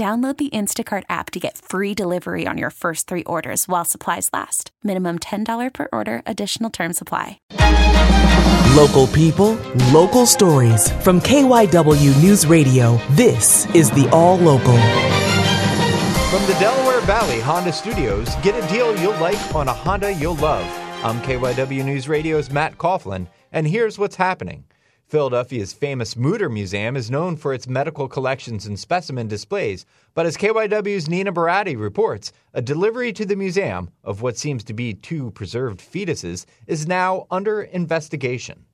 Download the Instacart app to get free delivery on your first three orders while supplies last. Minimum $10 per order, additional term supply. Local people, local stories. From KYW News Radio, this is the All Local. From the Delaware Valley Honda Studios, get a deal you'll like on a Honda you'll love. I'm KYW News Radio's Matt Coughlin, and here's what's happening. Philadelphia's famous Mütter Museum is known for its medical collections and specimen displays, but as KYW's Nina Barati reports, a delivery to the museum of what seems to be two preserved fetuses is now under investigation.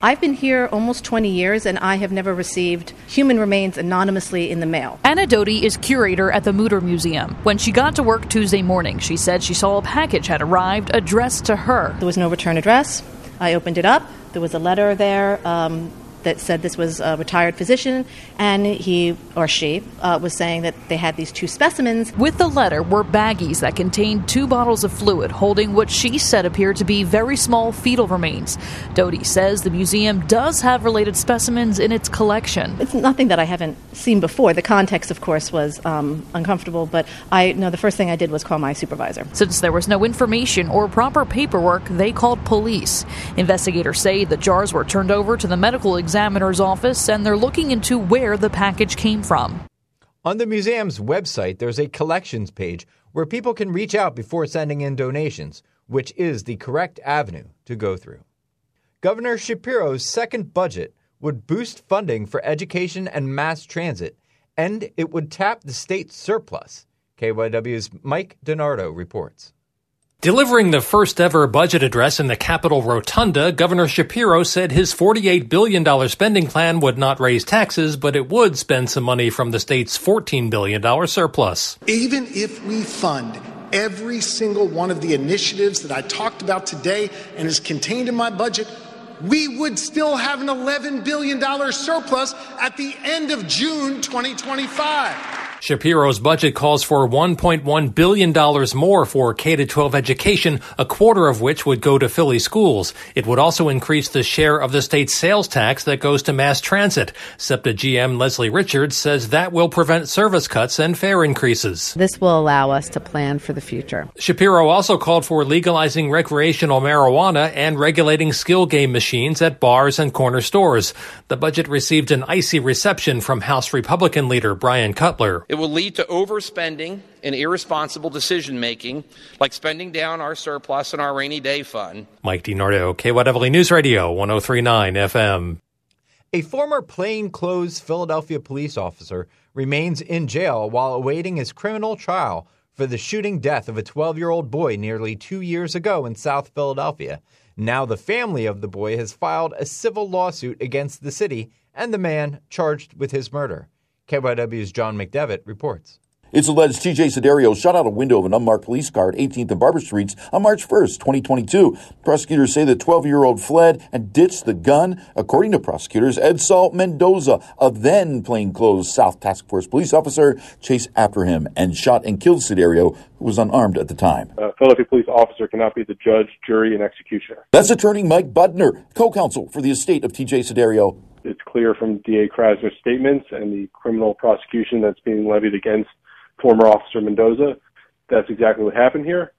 I've been here almost 20 years and I have never received human remains anonymously in the mail. Anna Dhody is curator at the Mütter Museum. When she got to work Tuesday morning, she said she saw a package had arrived addressed to her. There was no return address. I opened it up. There was a letter there um, that said this was a retired physician, and he or she uh, was saying that they had these two specimens. With the letter were baggies that contained two bottles of fluid holding what she said appeared to be very small fetal remains. Dhody says the museum does have related specimens in its collection. It's nothing that I haven't seen before. The context, of course, was um, uncomfortable, but I know the first thing I did was call my supervisor. Since there was no information or proper paperwork, they called police. Investigators say the jars were turned over to the medical examiner examiner's office and they're looking into where the package came from. On the museum's website, there's a collections page where people can reach out before sending in donations, which is the correct avenue to go through. Governor Shapiro's second budget would boost funding for education and mass transit, and it would tap the state surplus. KYW's Mike DiNardo reports. Delivering the first ever budget address in the Capitol Rotunda, Governor Shapiro said his $48 billion spending plan would not raise taxes, but it would spend some money from the state's $14 billion surplus. Even if we fund every single one of the initiatives that I talked about today and is contained in my budget, we would still have an $11 billion surplus at the end of June 2025. Shapiro's budget calls for $1.1 billion more for K 12 education, a quarter of which would go to Philly schools. It would also increase the share of the state's sales tax that goes to mass transit. SEPTA GM Leslie Richards says that will prevent service cuts and fare increases. This will allow us to plan for the future. Shapiro also called for legalizing recreational marijuana and regulating skill game machines at bars and corner stores. The budget received an icy reception from House Republican leader Bryan Cutler. It will lead to overspending and irresponsible decision making, like spending down our surplus and our rainy day fund. Mike DiNardo, KYW News Radio, 1039 FM. A former plainclothes Philadelphia police officer remains in jail while awaiting his criminal trial for the shooting death of a 12 year old boy nearly two years ago in South Philadelphia. Now, the family of the boy has filed a civil lawsuit against the city and the man charged with his murder. KYW's John McDevitt reports. It's alleged TJ Siderio shot out a window of an unmarked police car at 18th and Barber Streets on March 1st, 2022. Prosecutors say the 12 year old fled and ditched the gun. According to prosecutors, Edsaul Mendoza, a then plainclothes South Task Force police officer, chased after him and shot and killed Siderio, who was unarmed at the time. A Philadelphia police officer cannot be the judge, jury, and executioner. That's attorney Mike Budner, co counsel for the estate of TJ Siderio. It's clear from DA Krasner's statements and the criminal prosecution that's being levied against former Officer Mendoza. That's exactly what happened here.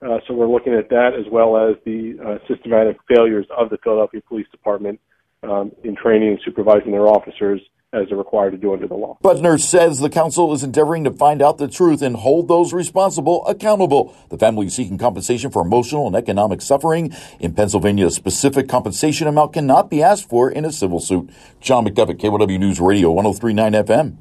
Uh, so we're looking at that as well as the uh, systematic failures of the Philadelphia Police Department um, in training and supervising their officers as they're required to do under the law. Butner says the council is endeavoring to find out the truth and hold those responsible accountable. The family is seeking compensation for emotional and economic suffering. In Pennsylvania, a specific compensation amount cannot be asked for in a civil suit. John McDevitt, KYW News Radio, 1039 FM.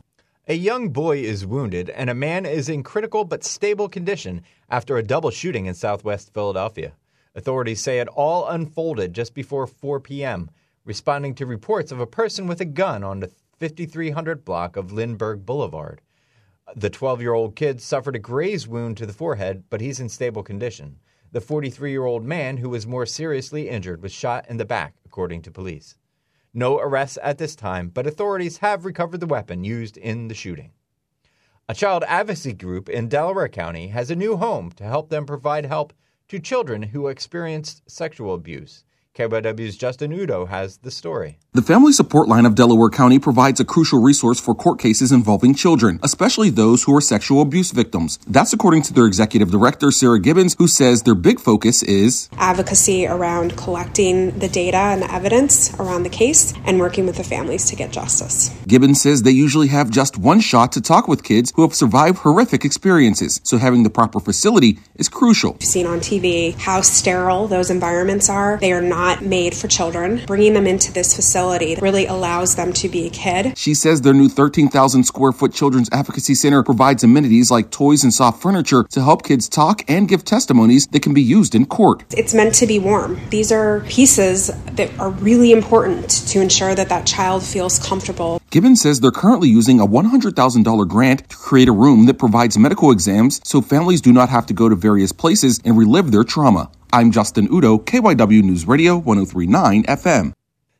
A young boy is wounded and a man is in critical but stable condition after a double shooting in southwest Philadelphia. Authorities say it all unfolded just before 4 p.m., responding to reports of a person with a gun on the 5300 block of Lindbergh Boulevard. The 12 year old kid suffered a graze wound to the forehead, but he's in stable condition. The 43 year old man, who was more seriously injured, was shot in the back, according to police. No arrests at this time, but authorities have recovered the weapon used in the shooting. A child advocacy group in Delaware County has a new home to help them provide help to children who experienced sexual abuse. KYW's Justin Udo has the story. The Family Support Line of Delaware County provides a crucial resource for court cases involving children, especially those who are sexual abuse victims. That's according to their executive director, Sarah Gibbons, who says their big focus is advocacy around collecting the data and the evidence around the case and working with the families to get justice. Gibbons says they usually have just one shot to talk with kids who have survived horrific experiences, so having the proper facility is crucial. We've seen on TV how sterile those environments are. They are not made for children. Bringing them into this facility really allows them to be a kid. She says their new 13,000 square foot Children's Advocacy Center provides amenities like toys and soft furniture to help kids talk and give testimonies that can be used in court. It's meant to be warm. These are pieces that are really important to ensure that that child feels comfortable. Gibbons says they're currently using a $100,000 grant to create a room that provides medical exams so families do not have to go to various places and relive their trauma. I'm Justin Udo, KYW News Radio 1039 FM.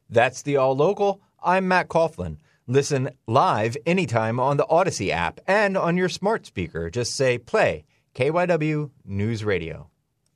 That's the All Local. I'm Matt Coughlin. Listen live anytime on the Audacy app and on your smart speaker. Just say play KYW News Radio.